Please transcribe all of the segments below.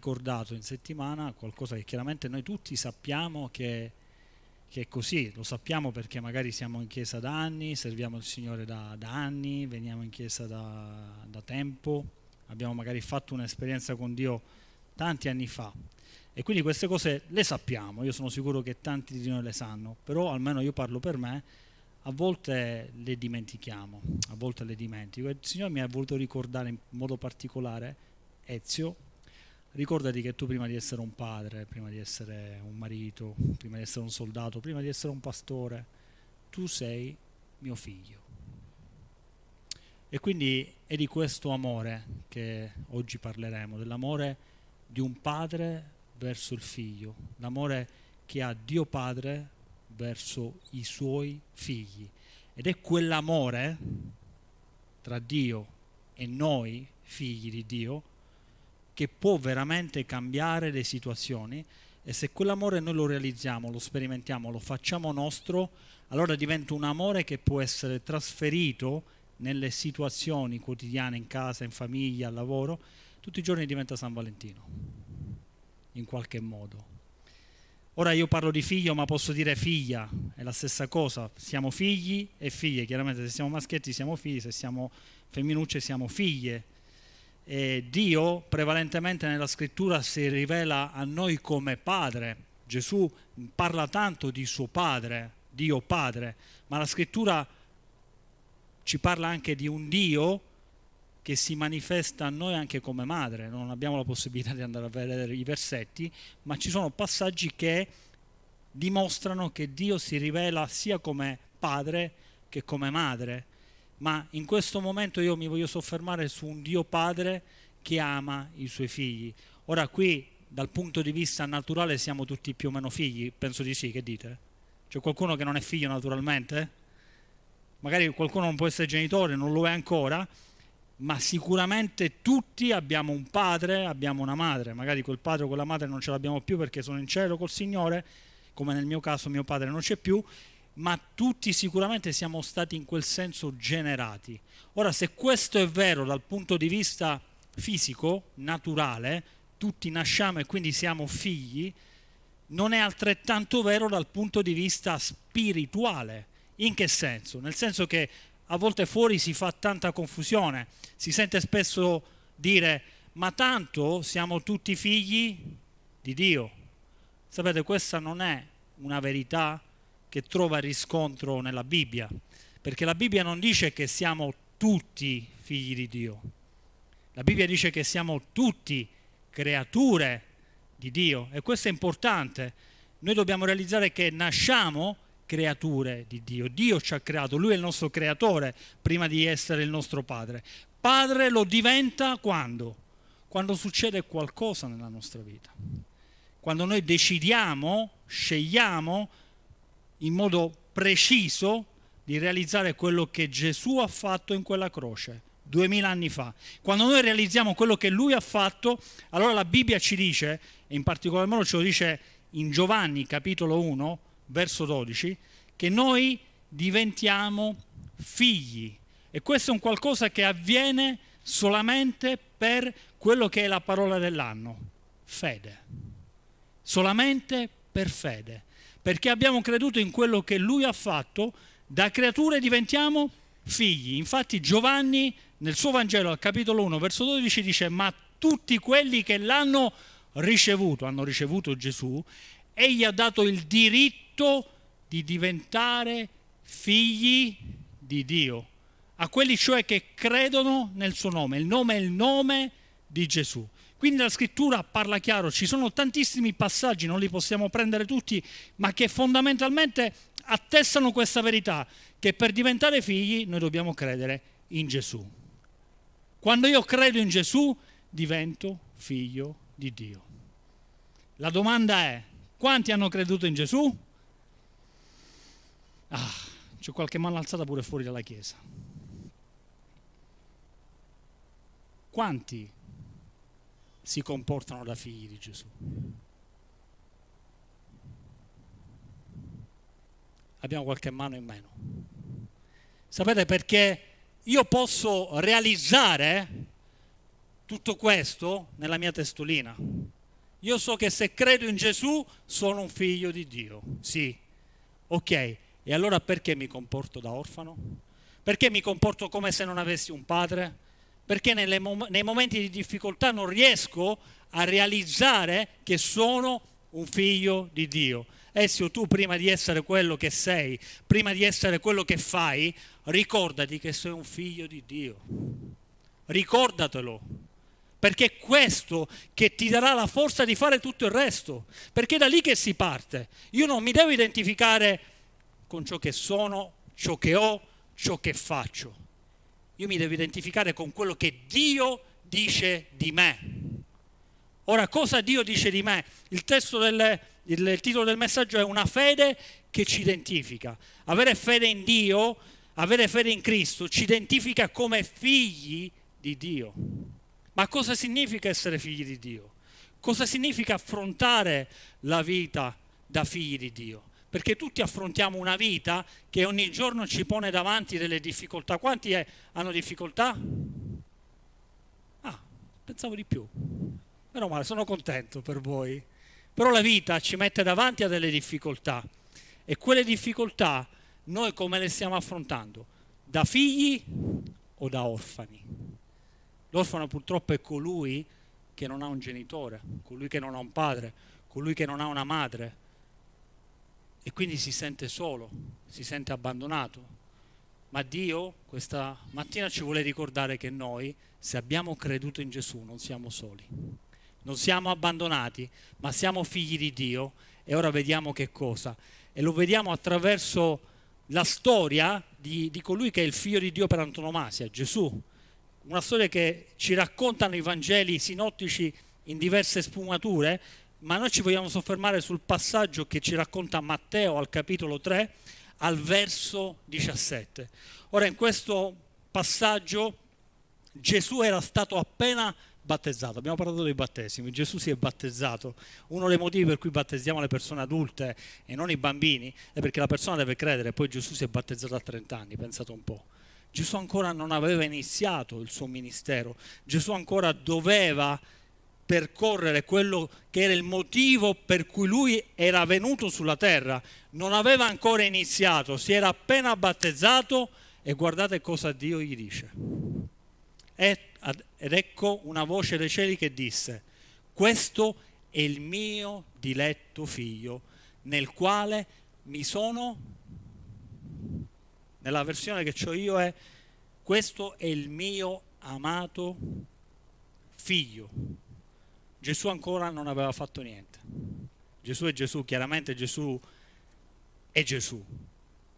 ricordato in settimana qualcosa che chiaramente noi tutti sappiamo che, che, è così, lo sappiamo perché magari siamo in chiesa da anni, serviamo il Signore da, da anni, veniamo in chiesa da, da tempo, abbiamo magari fatto un'esperienza con Dio tanti anni fa e quindi queste cose le sappiamo, io sono sicuro che tanti di noi le sanno, però almeno io parlo per me, a volte le dimentichiamo, a volte le dimentico. Il Signore mi ha voluto ricordare in modo particolare, Ezio, ricordati che tu prima di essere un padre, prima di essere un marito, prima di essere un soldato, prima di essere un pastore, tu sei mio figlio. E quindi è di questo amore che oggi parleremo, dell'amore di un padre verso il figlio, l'amore che ha Dio Padre verso i suoi figli. Ed è quell'amore tra Dio e noi, figli di Dio, che può veramente cambiare le situazioni e se quell'amore noi lo realizziamo, lo sperimentiamo, lo facciamo nostro, allora diventa un amore che può essere trasferito nelle situazioni quotidiane in casa, in famiglia, al lavoro, tutti i giorni diventa San Valentino in qualche modo. Ora io parlo di figlio, ma posso dire figlia, è la stessa cosa, siamo figli e figlie, chiaramente se siamo maschietti siamo figli, se siamo femminucce siamo figlie. E Dio prevalentemente nella scrittura si rivela a noi come padre. Gesù parla tanto di suo padre, Dio padre, ma la scrittura ci parla anche di un Dio che si manifesta a noi anche come madre. Non abbiamo la possibilità di andare a vedere i versetti, ma ci sono passaggi che dimostrano che Dio si rivela sia come padre che come madre. Ma in questo momento io mi voglio soffermare su un Dio padre che ama i suoi figli. Ora qui dal punto di vista naturale siamo tutti più o meno figli, penso di sì, che dite? C'è qualcuno che non è figlio naturalmente? Magari qualcuno non può essere genitore, non lo è ancora, ma sicuramente tutti abbiamo un padre, abbiamo una madre, magari quel padre o quella madre non ce l'abbiamo più perché sono in cielo col Signore, come nel mio caso mio padre non c'è più, ma tutti sicuramente siamo stati in quel senso generati. Ora, se questo è vero dal punto di vista fisico, naturale, tutti nasciamo e quindi siamo figli, non è altrettanto vero dal punto di vista spirituale. In che senso? Nel senso che a volte fuori si fa tanta confusione, si sente spesso dire ma tanto siamo tutti figli di Dio. Sapete, questa non è una verità che trova riscontro nella Bibbia, perché la Bibbia non dice che siamo tutti figli di Dio. La Bibbia dice che siamo tutti creature di Dio e questo è importante. Noi dobbiamo realizzare che nasciamo creature di Dio. Dio ci ha creato, Lui è il nostro creatore prima di essere il nostro Padre. Padre lo diventa quando? Quando succede qualcosa nella nostra vita. Quando noi decidiamo, scegliamo in modo preciso di realizzare quello che Gesù ha fatto in quella croce duemila anni fa. Quando noi realizziamo quello che lui ha fatto, allora la Bibbia ci dice, e in particolar modo ce lo dice in Giovanni capitolo 1, verso 12, che noi diventiamo figli. E questo è un qualcosa che avviene solamente per quello che è la parola dell'anno, fede. Solamente per fede. Perché abbiamo creduto in quello che lui ha fatto, da creature diventiamo figli. Infatti Giovanni nel suo Vangelo al capitolo 1 verso 12 dice ma tutti quelli che l'hanno ricevuto, hanno ricevuto Gesù, egli ha dato il diritto di diventare figli di Dio, a quelli cioè che credono nel suo nome. Il nome è il nome di Gesù. Quindi la scrittura parla chiaro, ci sono tantissimi passaggi, non li possiamo prendere tutti, ma che fondamentalmente attestano questa verità, che per diventare figli noi dobbiamo credere in Gesù. Quando io credo in Gesù divento figlio di Dio. La domanda è, quanti hanno creduto in Gesù? Ah, c'è qualche mano alzata pure fuori dalla chiesa. Quanti si comportano da figli di Gesù? Abbiamo qualche mano in meno. Sapete perché io posso realizzare tutto questo nella mia testolina. Io so che se credo in Gesù sono un figlio di Dio. Sì. Ok, e allora perché mi comporto da orfano? Perché mi comporto come se non avessi un padre? Perché mom- nei momenti di difficoltà non riesco a realizzare che sono un figlio di Dio. Ezio, tu prima di essere quello che sei, prima di essere quello che fai, ricordati che sei un figlio di Dio. Ricordatelo, perché è questo che ti darà la forza di fare tutto il resto, perché è da lì che si parte. Io non mi devo identificare con ciò che sono, ciò che ho, ciò che faccio. Io mi devo identificare con quello che Dio dice di me. Ora, cosa Dio dice di me? Il, del, il, il titolo del messaggio è una fede che ci identifica. Avere fede in Dio, avere fede in Cristo, ci identifica come figli di Dio. Ma cosa significa essere figli di Dio? Cosa significa affrontare la vita da figli di Dio? Perché tutti affrontiamo una vita che ogni giorno ci pone davanti delle difficoltà. Quanti è, hanno difficoltà? Ah, pensavo di più. Meno male, sono contento per voi. Però la vita ci mette davanti a delle difficoltà e quelle difficoltà noi come le stiamo affrontando? Da figli o da orfani? L'orfano purtroppo è colui che non ha un genitore, colui che non ha un padre, colui che non ha una madre e quindi si sente solo, si sente abbandonato. Ma Dio questa mattina ci vuole ricordare che noi, se abbiamo creduto in Gesù, non siamo soli non siamo abbandonati, ma siamo figli di Dio e ora vediamo che cosa. E lo vediamo attraverso la storia di, di colui che è il figlio di Dio per antonomasia, Gesù. Una storia che ci raccontano i Vangeli sinottici in diverse sfumature, ma noi ci vogliamo soffermare sul passaggio che ci racconta Matteo al capitolo 3 al verso 17. Ora in questo passaggio Gesù era stato appena battezzato. Abbiamo parlato dei battesimi, Gesù si è battezzato. Uno dei motivi per cui battezziamo le persone adulte e non i bambini è perché la persona deve credere, poi Gesù si è battezzato a 30 anni, pensate un po'. Gesù ancora non aveva iniziato il suo ministero, Gesù ancora doveva percorrere quello che era il motivo per cui lui era venuto sulla terra, non aveva ancora iniziato, si era appena battezzato e guardate cosa Dio gli dice. Ed ecco una voce dei cieli che disse, questo è il mio diletto figlio, nel quale mi sono, nella versione che ho io è, questo è il mio amato figlio. Gesù ancora non aveva fatto niente. Gesù è Gesù, chiaramente Gesù è Gesù.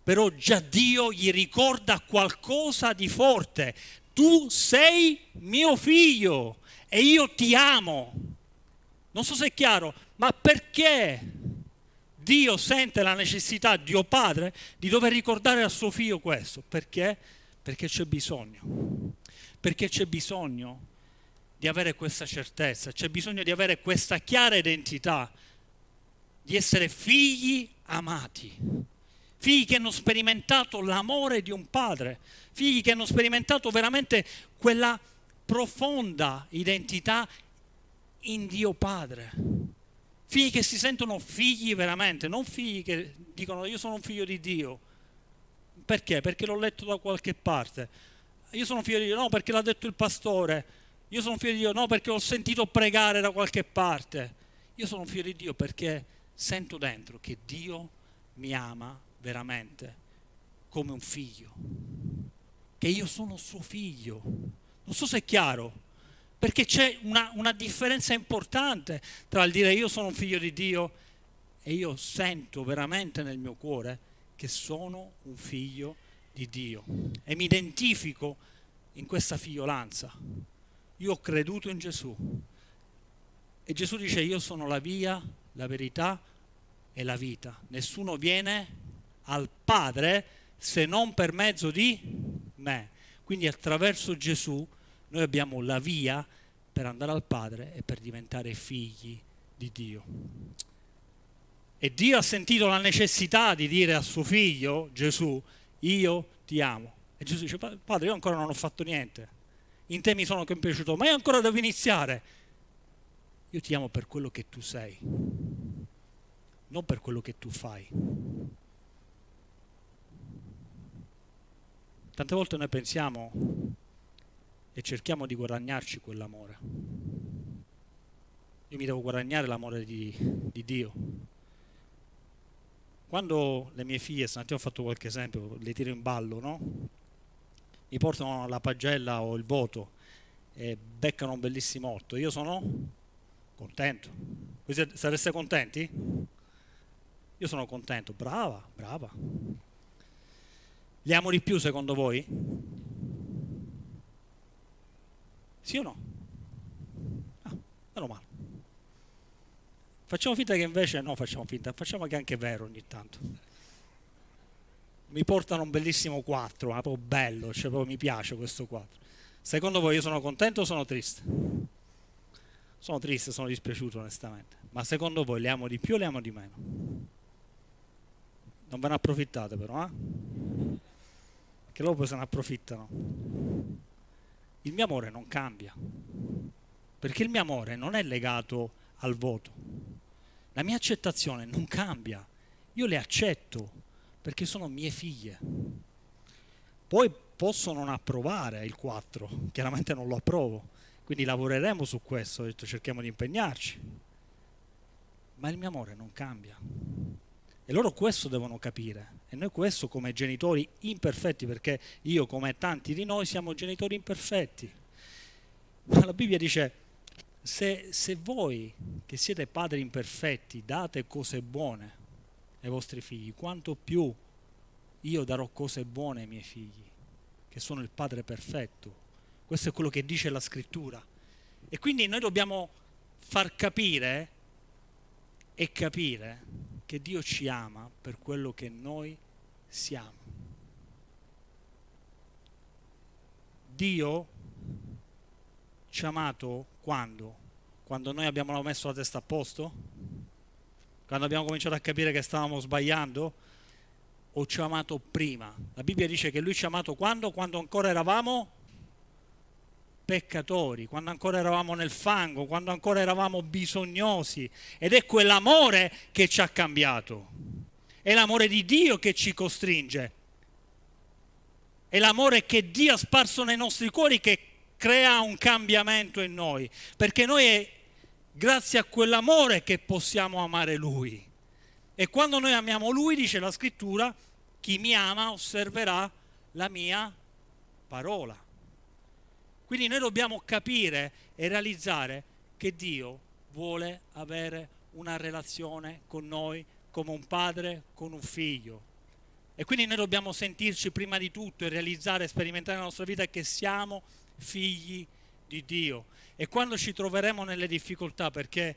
Però già Dio gli ricorda qualcosa di forte tu sei mio figlio e io ti amo. Non so se è chiaro, ma perché Dio sente la necessità, Dio Padre, di dover ricordare a suo figlio questo? Perché? Perché c'è bisogno. Perché c'è bisogno di avere questa certezza, c'è bisogno di avere questa chiara identità, di essere figli amati, figli che hanno sperimentato l'amore di un padre, figli che hanno sperimentato veramente quella profonda identità in Dio Padre. Figli che si sentono figli veramente, non figli che dicono io sono un figlio di Dio. Perché? Perché l'ho letto da qualche parte. Io sono figlio di Dio, no, perché l'ha detto il pastore. Io sono figlio di Dio, no, perché ho sentito pregare da qualche parte. Io sono figlio di Dio perché sento dentro che Dio mi ama veramente come un figlio che io sono suo figlio. Non so se è chiaro, perché c'è una, una differenza importante tra il dire io sono un figlio di Dio e io sento veramente nel mio cuore che sono un figlio di Dio e mi identifico in questa figliolanza. Io ho creduto in Gesù e Gesù dice io sono la via, la verità e la vita. Nessuno viene al Padre se non per mezzo di me. Quindi attraverso Gesù noi abbiamo la via per andare al Padre e per diventare figli di Dio. E Dio ha sentito la necessità di dire a suo figlio, Gesù, io ti amo. E Gesù dice, Padre, io ancora non ho fatto niente. In te mi sono compiaciuto, ma io ancora devo iniziare. Io ti amo per quello che tu sei, non per quello che tu fai. Tante volte noi pensiamo e cerchiamo di guadagnarci quell'amore. Io mi devo guadagnare l'amore di, di Dio. Quando le mie figlie, stamattina ho fatto qualche esempio, le tiro in ballo, no? Mi portano la pagella o il voto e beccano un bellissimo otto. Io sono contento. Voi sareste contenti? Io sono contento. Brava, brava. Li amo di più secondo voi? Sì o no? Ah, meno male. Facciamo finta che invece, no facciamo finta, facciamo che è anche vero ogni tanto. Mi portano un bellissimo 4, ma proprio bello, cioè proprio mi piace questo 4. Secondo voi io sono contento o sono triste? Sono triste, sono dispiaciuto onestamente. Ma secondo voi li amo di più o li amo di meno? Non ve ne approfittate però, eh? che loro se ne approfittano. Il mio amore non cambia, perché il mio amore non è legato al voto. La mia accettazione non cambia, io le accetto perché sono mie figlie. Poi posso non approvare il 4, chiaramente non lo approvo, quindi lavoreremo su questo, detto, cerchiamo di impegnarci. Ma il mio amore non cambia. E loro questo devono capire. E noi questo come genitori imperfetti, perché io come tanti di noi siamo genitori imperfetti. Ma la Bibbia dice, se, se voi che siete padri imperfetti date cose buone ai vostri figli, quanto più io darò cose buone ai miei figli, che sono il Padre perfetto. Questo è quello che dice la scrittura. E quindi noi dobbiamo far capire e capire che Dio ci ama per quello che noi siamo. Dio ci ha amato quando? Quando noi abbiamo messo la testa a posto? Quando abbiamo cominciato a capire che stavamo sbagliando? O ci ha amato prima? La Bibbia dice che Lui ci ha amato quando? Quando ancora eravamo peccatori, quando ancora eravamo nel fango, quando ancora eravamo bisognosi. Ed è quell'amore che ci ha cambiato. È l'amore di Dio che ci costringe. È l'amore che Dio ha sparso nei nostri cuori che crea un cambiamento in noi. Perché noi grazie a quell'amore che possiamo amare Lui. E quando noi amiamo Lui, dice la scrittura, chi mi ama osserverà la mia parola. Quindi noi dobbiamo capire e realizzare che Dio vuole avere una relazione con noi come un padre con un figlio. E quindi noi dobbiamo sentirci prima di tutto e realizzare sperimentare nella nostra vita che siamo figli di Dio. E quando ci troveremo nelle difficoltà, perché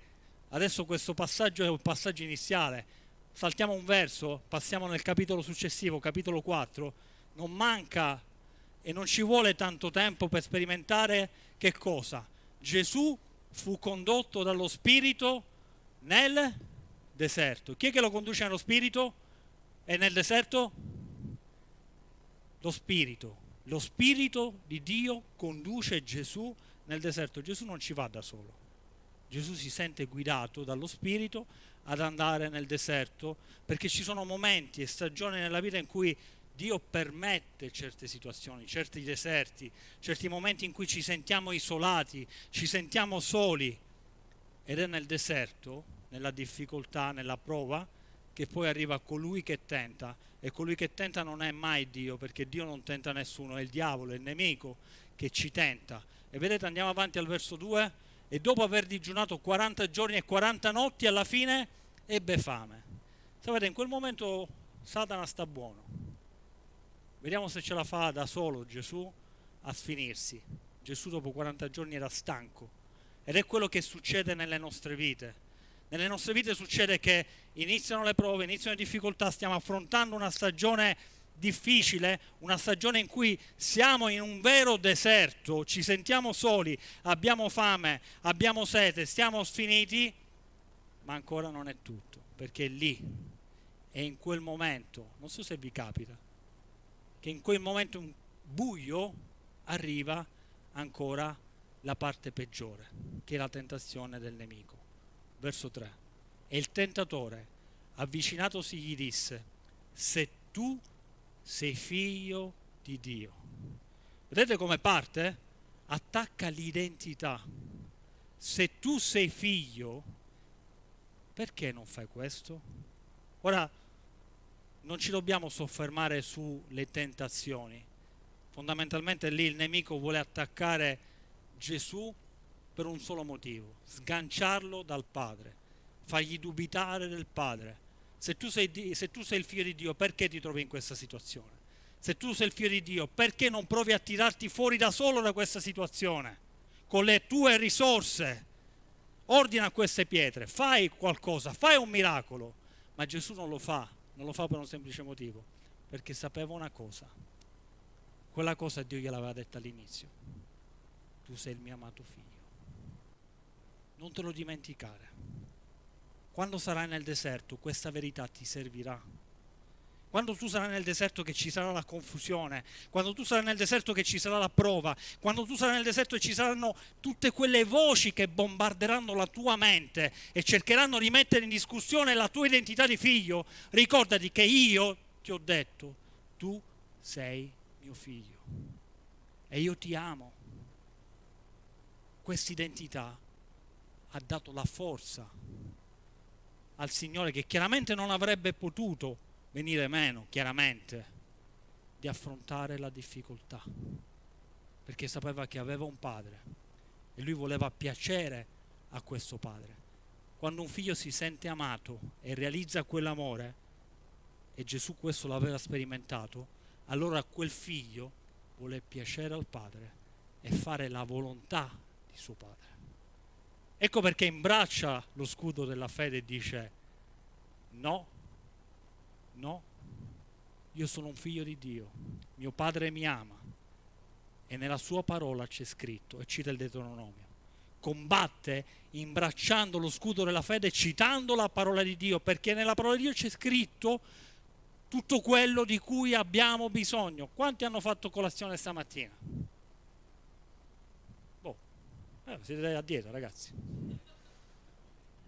adesso questo passaggio è un passaggio iniziale, saltiamo un verso, passiamo nel capitolo successivo, capitolo 4, non manca e non ci vuole tanto tempo per sperimentare che cosa? Gesù fu condotto dallo Spirito nel deserto. Chi è che lo conduce nello Spirito? E nel deserto? Lo Spirito. Lo Spirito di Dio conduce Gesù nel deserto. Gesù non ci va da solo. Gesù si sente guidato dallo Spirito ad andare nel deserto perché ci sono momenti e stagioni nella vita in cui Dio permette certe situazioni, certi deserti, certi momenti in cui ci sentiamo isolati, ci sentiamo soli. Ed è nel deserto, nella difficoltà, nella prova, che poi arriva colui che tenta. E colui che tenta non è mai Dio, perché Dio non tenta nessuno, è il diavolo, è il nemico che ci tenta. E vedete, andiamo avanti al verso 2. E dopo aver digiunato 40 giorni e 40 notti, alla fine ebbe fame. Sapete, in quel momento Satana sta buono Vediamo se ce la fa da solo Gesù a sfinirsi. Gesù dopo 40 giorni era stanco ed è quello che succede nelle nostre vite. Nelle nostre vite succede che iniziano le prove, iniziano le difficoltà, stiamo affrontando una stagione difficile, una stagione in cui siamo in un vero deserto, ci sentiamo soli, abbiamo fame, abbiamo sete, stiamo sfiniti, ma ancora non è tutto, perché lì e in quel momento, non so se vi capita, che in quel momento buio arriva ancora la parte peggiore, che è la tentazione del nemico. Verso 3. E il tentatore, avvicinatosi, gli disse, se tu sei figlio di Dio. Vedete come parte? Attacca l'identità. Se tu sei figlio, perché non fai questo? Ora, non ci dobbiamo soffermare sulle tentazioni. Fondamentalmente lì il nemico vuole attaccare Gesù per un solo motivo, sganciarlo dal Padre, fargli dubitare del Padre. Se tu, sei, se tu sei il figlio di Dio, perché ti trovi in questa situazione? Se tu sei il figlio di Dio, perché non provi a tirarti fuori da solo da questa situazione? Con le tue risorse. Ordina queste pietre, fai qualcosa, fai un miracolo. Ma Gesù non lo fa, non lo fa per un semplice motivo, perché sapeva una cosa. Quella cosa Dio gliel'aveva detta all'inizio. Tu sei il mio amato figlio. Non te lo dimenticare. Quando sarai nel deserto, questa verità ti servirà. Quando tu sarai nel deserto che ci sarà la confusione, quando tu sarai nel deserto che ci sarà la prova, quando tu sarai nel deserto e ci saranno tutte quelle voci che bombarderanno la tua mente e cercheranno di mettere in discussione la tua identità di figlio, ricordati che io ti ho detto, tu sei mio figlio e io ti amo. Questa identità ha dato la forza al Signore che chiaramente non avrebbe potuto venire meno, chiaramente, di affrontare la difficoltà, perché sapeva che aveva un padre e lui voleva piacere a questo padre. Quando un figlio si sente amato e realizza quell'amore, e Gesù questo l'aveva sperimentato, allora quel figlio vuole piacere al padre e fare la volontà di suo padre. Ecco perché imbraccia lo scudo della fede e dice no, no, io sono un figlio di Dio, mio padre mi ama e nella sua parola c'è scritto, e cita il Deuteronomio, combatte imbracciando lo scudo della fede, citando la parola di Dio, perché nella parola di Dio c'è scritto tutto quello di cui abbiamo bisogno. Quanti hanno fatto colazione stamattina? Eh, siete a dieta, ragazzi.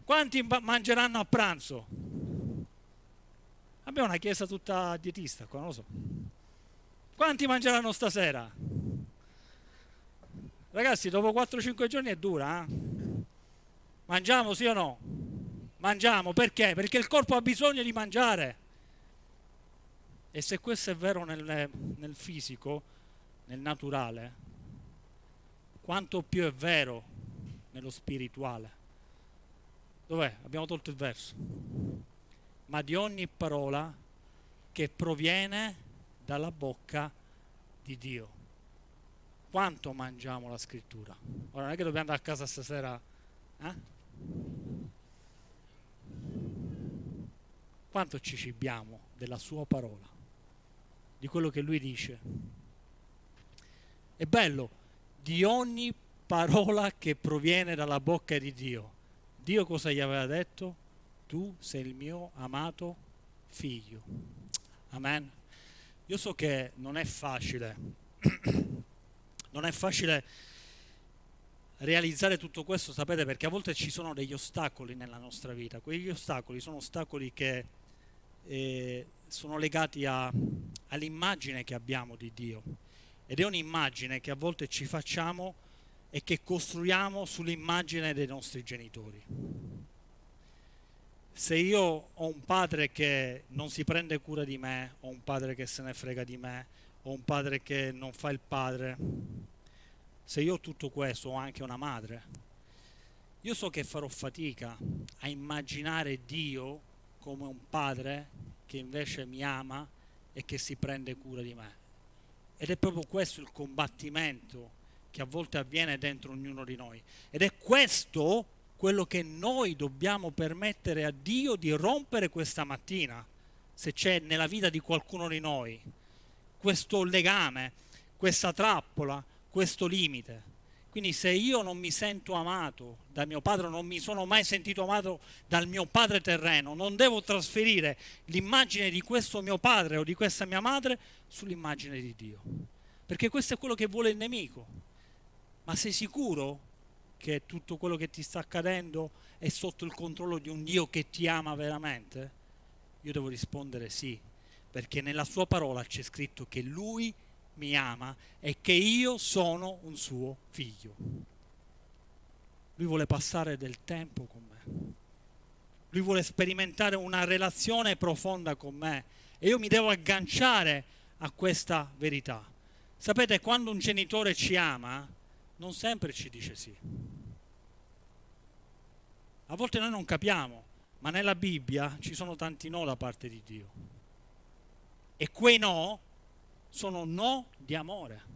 Quanti mangeranno a pranzo? Abbiamo una chiesa tutta dietista qua, non lo so. Quanti mangeranno stasera? Ragazzi, dopo 4-5 giorni è dura, eh? Mangiamo sì o no? Mangiamo, perché? Perché il corpo ha bisogno di mangiare. E se questo è vero nel, nel fisico, nel naturale, quanto più è vero nello spirituale. Dov'è? Abbiamo tolto il verso. Ma di ogni parola che proviene dalla bocca di Dio. Quanto mangiamo la scrittura? Ora non è che dobbiamo andare a casa stasera. Eh? Quanto ci cibiamo della sua parola, di quello che lui dice. È bello, di ogni parola che proviene dalla bocca di Dio. Dio cosa gli aveva detto? Tu sei il mio amato figlio. Amen. Io so che non è facile, non è facile realizzare tutto questo, sapete, perché a volte ci sono degli ostacoli nella nostra vita. Quegli ostacoli sono ostacoli che eh, sono legati a, all'immagine che abbiamo di Dio ed è un'immagine che a volte ci facciamo e che costruiamo sull'immagine dei nostri genitori. Se io ho un padre che non si prende cura di me, ho un padre che se ne frega di me, ho un padre che non fa il padre, se io ho tutto questo, ho anche una madre, io so che farò fatica a immaginare Dio come un padre che invece mi ama e che si prende cura di me. Ed è proprio questo il combattimento che a volte avviene dentro ognuno di noi. Ed è questo quello che noi dobbiamo permettere a Dio di rompere questa mattina, se c'è nella vita di qualcuno di noi, questo legame, questa trappola, questo limite. Quindi se io non mi sento amato da mio padre, non mi sono mai sentito amato dal mio padre terreno, non devo trasferire l'immagine di questo mio padre o di questa mia madre sull'immagine di Dio. Perché questo è quello che vuole il nemico. Ma sei sicuro che tutto quello che ti sta accadendo è sotto il controllo di un Dio che ti ama veramente? Io devo rispondere sì, perché nella sua parola c'è scritto che Lui mi ama e che io sono un suo figlio. Lui vuole passare del tempo con me. Lui vuole sperimentare una relazione profonda con me e io mi devo agganciare a questa verità. Sapete, quando un genitore ci ama, non sempre ci dice sì. A volte noi non capiamo, ma nella Bibbia ci sono tanti no da parte di Dio. E quei no sono no di amore.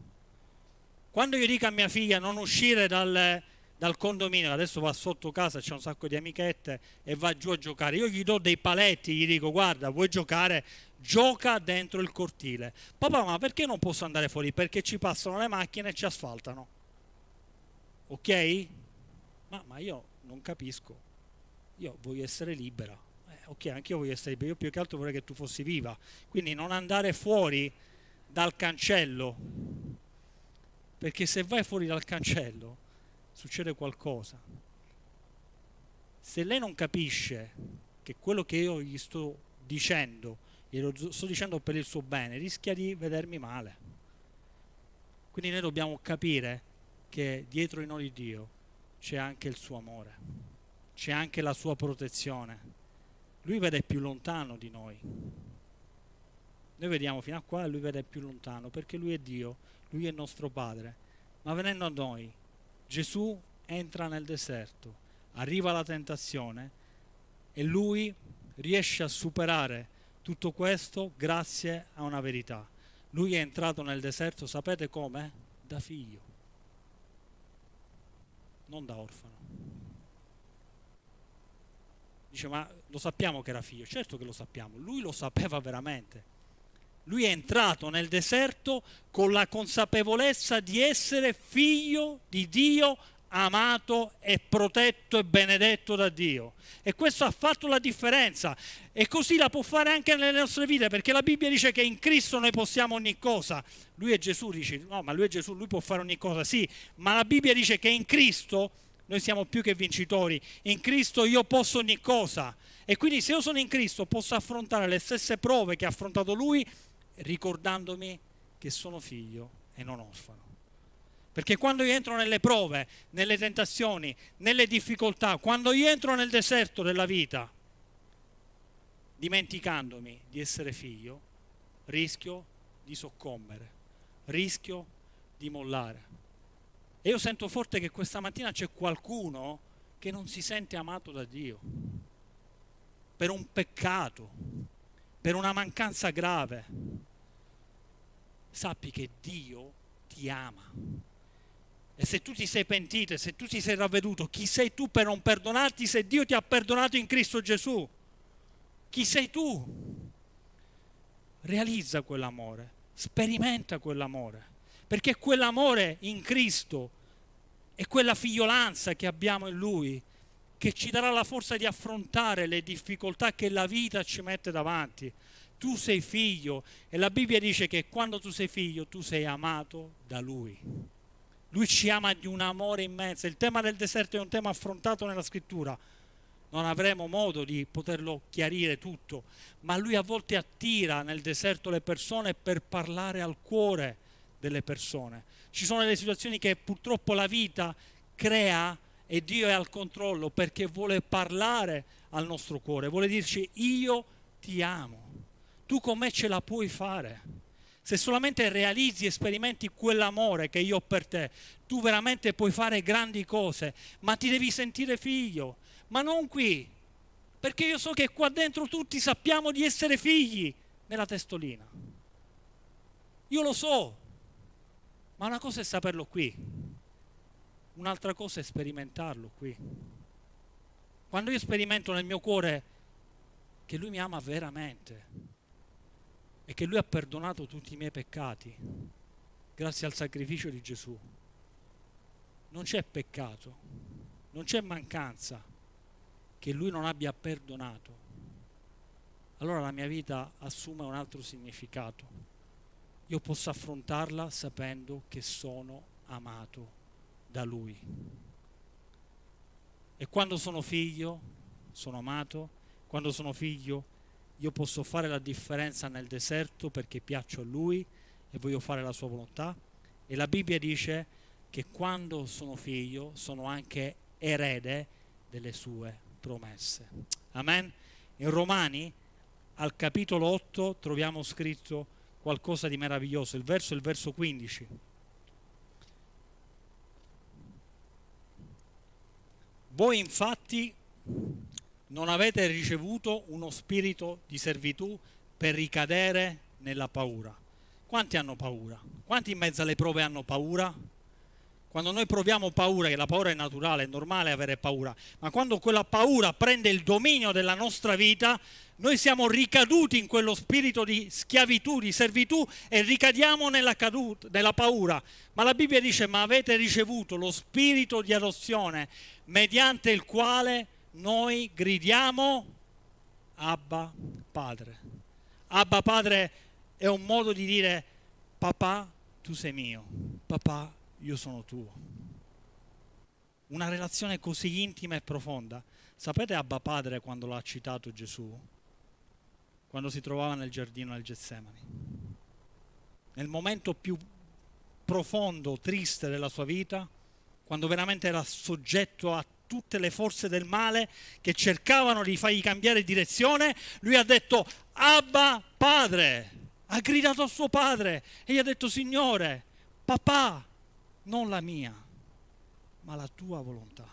Quando io dico a mia figlia non uscire dal, dal condominio, adesso va sotto casa, c'è un sacco di amichette e va giù a giocare, io gli do dei paletti, gli dico guarda, vuoi giocare? Gioca dentro il cortile. Papà, ma perché non posso andare fuori? Perché ci passano le macchine e ci asfaltano. Ok? Ma, ma io non capisco. Io voglio essere libera. Eh, ok, anche io voglio essere libera. Io più che altro vorrei che tu fossi viva. Quindi non andare fuori dal cancello. Perché se vai fuori dal cancello succede qualcosa. Se lei non capisce che quello che io gli sto dicendo, glielo sto dicendo per il suo bene, rischia di vedermi male. Quindi noi dobbiamo capire che dietro i noi di Dio c'è anche il suo amore, c'è anche la sua protezione. Lui vede più lontano di noi. Noi vediamo fino a qua e lui vede più lontano perché lui è Dio, lui è nostro Padre. Ma venendo a noi, Gesù entra nel deserto, arriva la tentazione e lui riesce a superare tutto questo grazie a una verità. Lui è entrato nel deserto, sapete come? Da figlio, non da orfano. Dice, ma lo sappiamo che era figlio? Certo che lo sappiamo, lui lo sapeva veramente. Lui è entrato nel deserto con la consapevolezza di essere figlio di Dio amato e protetto e benedetto da Dio. E questo ha fatto la differenza. E così la può fare anche nelle nostre vite, perché la Bibbia dice che in Cristo noi possiamo ogni cosa. Lui è Gesù, dice, no, ma lui è Gesù, lui può fare ogni cosa, sì, ma la Bibbia dice che in Cristo noi siamo più che vincitori. In Cristo io posso ogni cosa. E quindi se io sono in Cristo posso affrontare le stesse prove che ha affrontato lui ricordandomi che sono figlio e non orfano. Perché quando io entro nelle prove, nelle tentazioni, nelle difficoltà, quando io entro nel deserto della vita, dimenticandomi di essere figlio, rischio di soccombere, rischio di mollare. E io sento forte che questa mattina c'è qualcuno che non si sente amato da Dio per un peccato, per una mancanza grave sappi che Dio ti ama. E se tu ti sei pentito, se tu ti sei ravveduto, chi sei tu per non perdonarti se Dio ti ha perdonato in Cristo Gesù? Chi sei tu? Realizza quell'amore, sperimenta quell'amore, perché quell'amore in Cristo è quella figliolanza che abbiamo in Lui che ci darà la forza di affrontare le difficoltà che la vita ci mette davanti tu sei figlio e la Bibbia dice che quando tu sei figlio tu sei amato da Lui. Lui ci ama di un amore immenso. Il tema del deserto è un tema affrontato nella scrittura. Non avremo modo di poterlo chiarire tutto, ma lui a volte attira nel deserto le persone per parlare al cuore delle persone. Ci sono delle situazioni che purtroppo la vita crea e Dio è al controllo perché vuole parlare al nostro cuore, vuole dirci io ti amo tu con me ce la puoi fare. Se solamente realizzi e sperimenti quell'amore che io ho per te, tu veramente puoi fare grandi cose, ma ti devi sentire figlio, ma non qui, perché io so che qua dentro tutti sappiamo di essere figli nella testolina. Io lo so, ma una cosa è saperlo qui, un'altra cosa è sperimentarlo qui. Quando io sperimento nel mio cuore che lui mi ama veramente, e che Lui ha perdonato tutti i miei peccati grazie al sacrificio di Gesù. Non c'è peccato, non c'è mancanza che Lui non abbia perdonato. Allora la mia vita assume un altro significato. Io posso affrontarla sapendo che sono amato da Lui. E quando sono figlio, sono amato, quando sono figlio io posso fare la differenza nel deserto perché piaccio a Lui e voglio fare la sua volontà. E la Bibbia dice che quando sono figlio sono anche erede delle sue promesse. Amen. In Romani al capitolo 8 troviamo scritto qualcosa di meraviglioso, il verso è il verso 15. Voi infatti non avete ricevuto uno spirito di servitù per ricadere nella paura. Quanti hanno paura? Quanti in mezzo alle prove hanno paura? Quando noi proviamo paura, che la paura è naturale, è normale avere paura, ma quando quella paura prende il dominio della nostra vita, noi siamo ricaduti in quello spirito di schiavitù, di servitù e ricadiamo nella, caduta, nella paura. Ma la Bibbia dice, ma avete ricevuto lo spirito di adozione mediante il quale noi gridiamo Abba Padre. Abba Padre è un modo di dire papà tu sei mio, papà io sono tuo. Una relazione così intima e profonda. Sapete Abba Padre quando l'ha citato Gesù? Quando si trovava nel giardino del Getsemani. Nel momento più profondo, triste della sua vita, quando veramente era soggetto a tutte le forze del male che cercavano di fargli cambiare direzione, lui ha detto Abba Padre, ha gridato a suo padre e gli ha detto Signore, papà, non la mia, ma la tua volontà.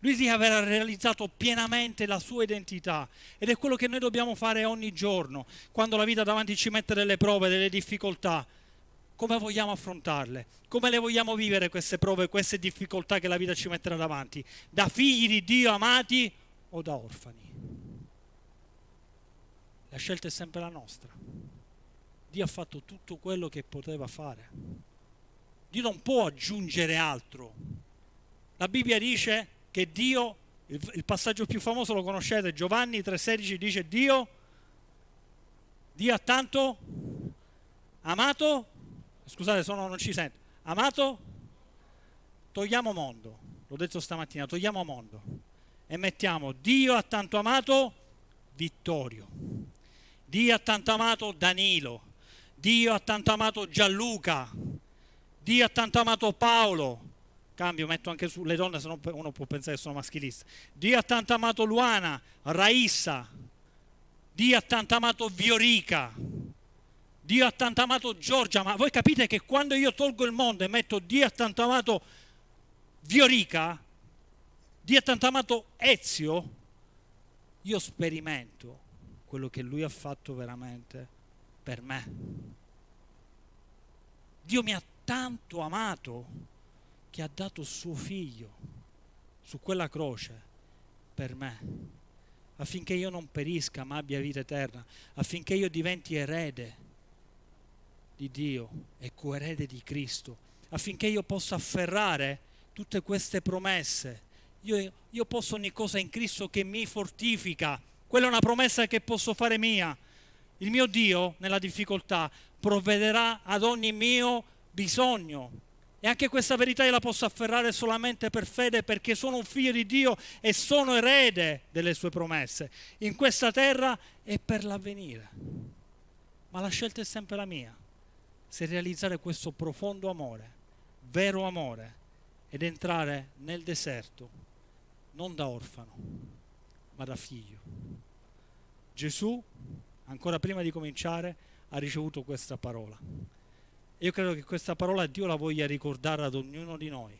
Lui di aver realizzato pienamente la sua identità. Ed è quello che noi dobbiamo fare ogni giorno, quando la vita davanti ci mette delle prove, delle difficoltà come vogliamo affrontarle, come le vogliamo vivere queste prove, queste difficoltà che la vita ci metterà davanti, da figli di Dio amati o da orfani. La scelta è sempre la nostra. Dio ha fatto tutto quello che poteva fare. Dio non può aggiungere altro. La Bibbia dice che Dio, il, passaggio più famoso lo conoscete, Giovanni 3,16 dice Dio, Dio ha tanto amato Scusate, sono, non ci sento. Amato, togliamo mondo. L'ho detto stamattina, togliamo mondo. E mettiamo Dio ha tanto amato Vittorio. Dio ha tanto amato Danilo. Dio ha tanto amato Gianluca. Dio ha tanto amato Paolo. Cambio, metto anche sulle donne, se no uno può pensare che sono maschilista. Dio ha tanto amato Luana, Raissa. Dio ha tanto amato Viorica. Dio ha tanto amato Giorgia, ma voi capite che quando io tolgo il mondo e metto Dio ha tanto amato Viorica, Dio ha tanto amato Ezio, io sperimento quello che lui ha fatto veramente per me. Dio mi ha tanto amato che ha dato suo figlio su quella croce per me, affinché io non perisca ma abbia vita eterna, affinché io diventi erede di Dio e coerede di Cristo, affinché io possa afferrare tutte queste promesse. Io, io posso ogni cosa in Cristo che mi fortifica. Quella è una promessa che posso fare mia. Il mio Dio, nella difficoltà, provvederà ad ogni mio bisogno. E anche questa verità io la posso afferrare solamente per fede perché sono un figlio di Dio e sono erede delle sue promesse in questa terra e per l'avvenire. Ma la scelta è sempre la mia se realizzare questo profondo amore, vero amore, ed entrare nel deserto non da orfano, ma da figlio. Gesù, ancora prima di cominciare, ha ricevuto questa parola. Io credo che questa parola Dio la voglia ricordare ad ognuno di noi.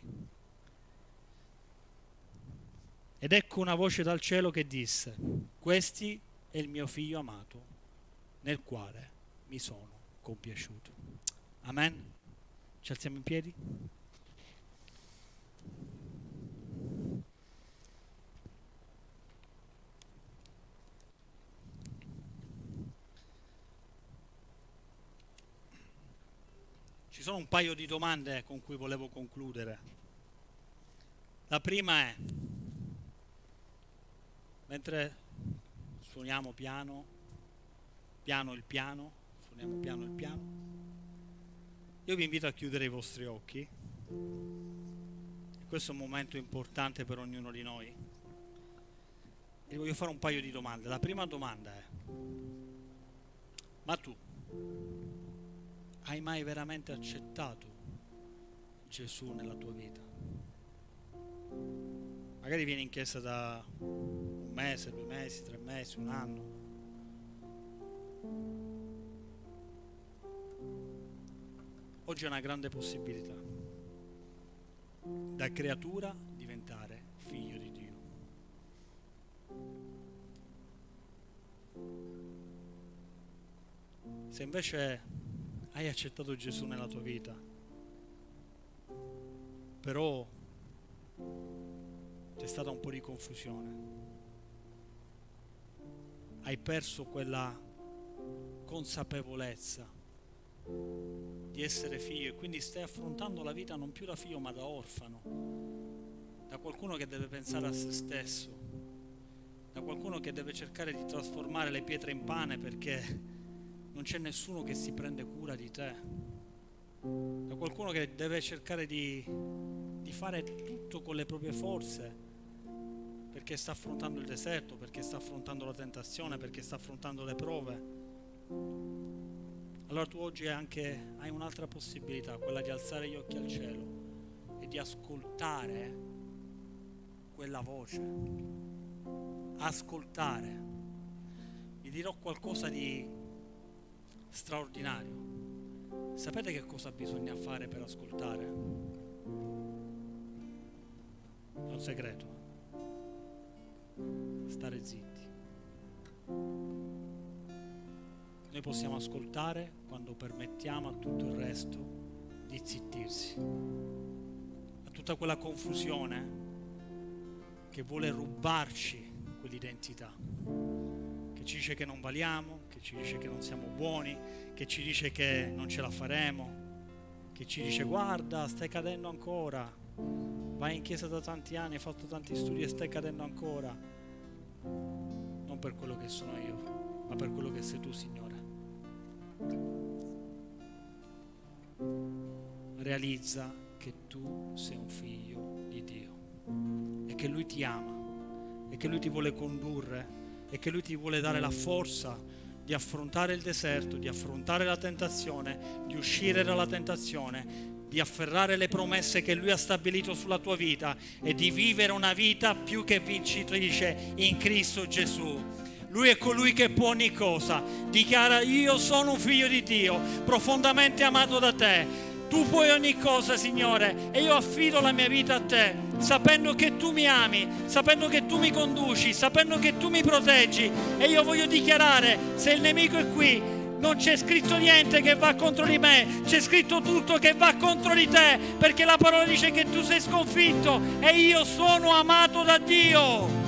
Ed ecco una voce dal cielo che disse, questi è il mio figlio amato, nel quale mi sono compiaciuto. Amen. Ci alziamo in piedi. Ci sono un paio di domande con cui volevo concludere. La prima è, mentre suoniamo piano, piano il piano, suoniamo piano il piano, io vi invito a chiudere i vostri occhi questo è un momento importante per ognuno di noi. E voglio fare un paio di domande. La prima domanda è, ma tu hai mai veramente accettato Gesù nella tua vita? Magari vieni in chiesa da un mese, due mesi, tre mesi, un anno. Oggi è una grande possibilità da creatura diventare figlio di Dio. Se invece hai accettato Gesù nella tua vita, però c'è stata un po' di confusione, hai perso quella consapevolezza di essere figlio e quindi stai affrontando la vita non più da figlio ma da orfano, da qualcuno che deve pensare a se stesso, da qualcuno che deve cercare di trasformare le pietre in pane perché non c'è nessuno che si prende cura di te, da qualcuno che deve cercare di, di fare tutto con le proprie forze perché sta affrontando il deserto, perché sta affrontando la tentazione, perché sta affrontando le prove allora tu oggi anche hai un'altra possibilità, quella di alzare gli occhi al cielo e di ascoltare quella voce. Ascoltare. Vi dirò qualcosa di straordinario. Sapete che cosa bisogna fare per ascoltare? È un segreto. Stare zitti. Noi possiamo ascoltare quando permettiamo a tutto il resto di zittirsi, a tutta quella confusione che vuole rubarci quell'identità, che ci dice che non valiamo, che ci dice che non siamo buoni, che ci dice che non ce la faremo, che ci dice guarda stai cadendo ancora, vai in chiesa da tanti anni, hai fatto tanti studi e stai cadendo ancora, non per quello che sono io, ma per quello che sei tu Signore. Realizza che tu sei un figlio di Dio e che Lui ti ama e che Lui ti vuole condurre e che Lui ti vuole dare la forza di affrontare il deserto, di affrontare la tentazione, di uscire dalla tentazione, di afferrare le promesse che Lui ha stabilito sulla tua vita e di vivere una vita più che vincitrice in Cristo Gesù. Lui è colui che può ogni cosa. Dichiara, io sono un figlio di Dio, profondamente amato da te. Tu puoi ogni cosa, Signore, e io affido la mia vita a te, sapendo che tu mi ami, sapendo che tu mi conduci, sapendo che tu mi proteggi. E io voglio dichiarare, se il nemico è qui, non c'è scritto niente che va contro di me, c'è scritto tutto che va contro di te, perché la parola dice che tu sei sconfitto e io sono amato da Dio.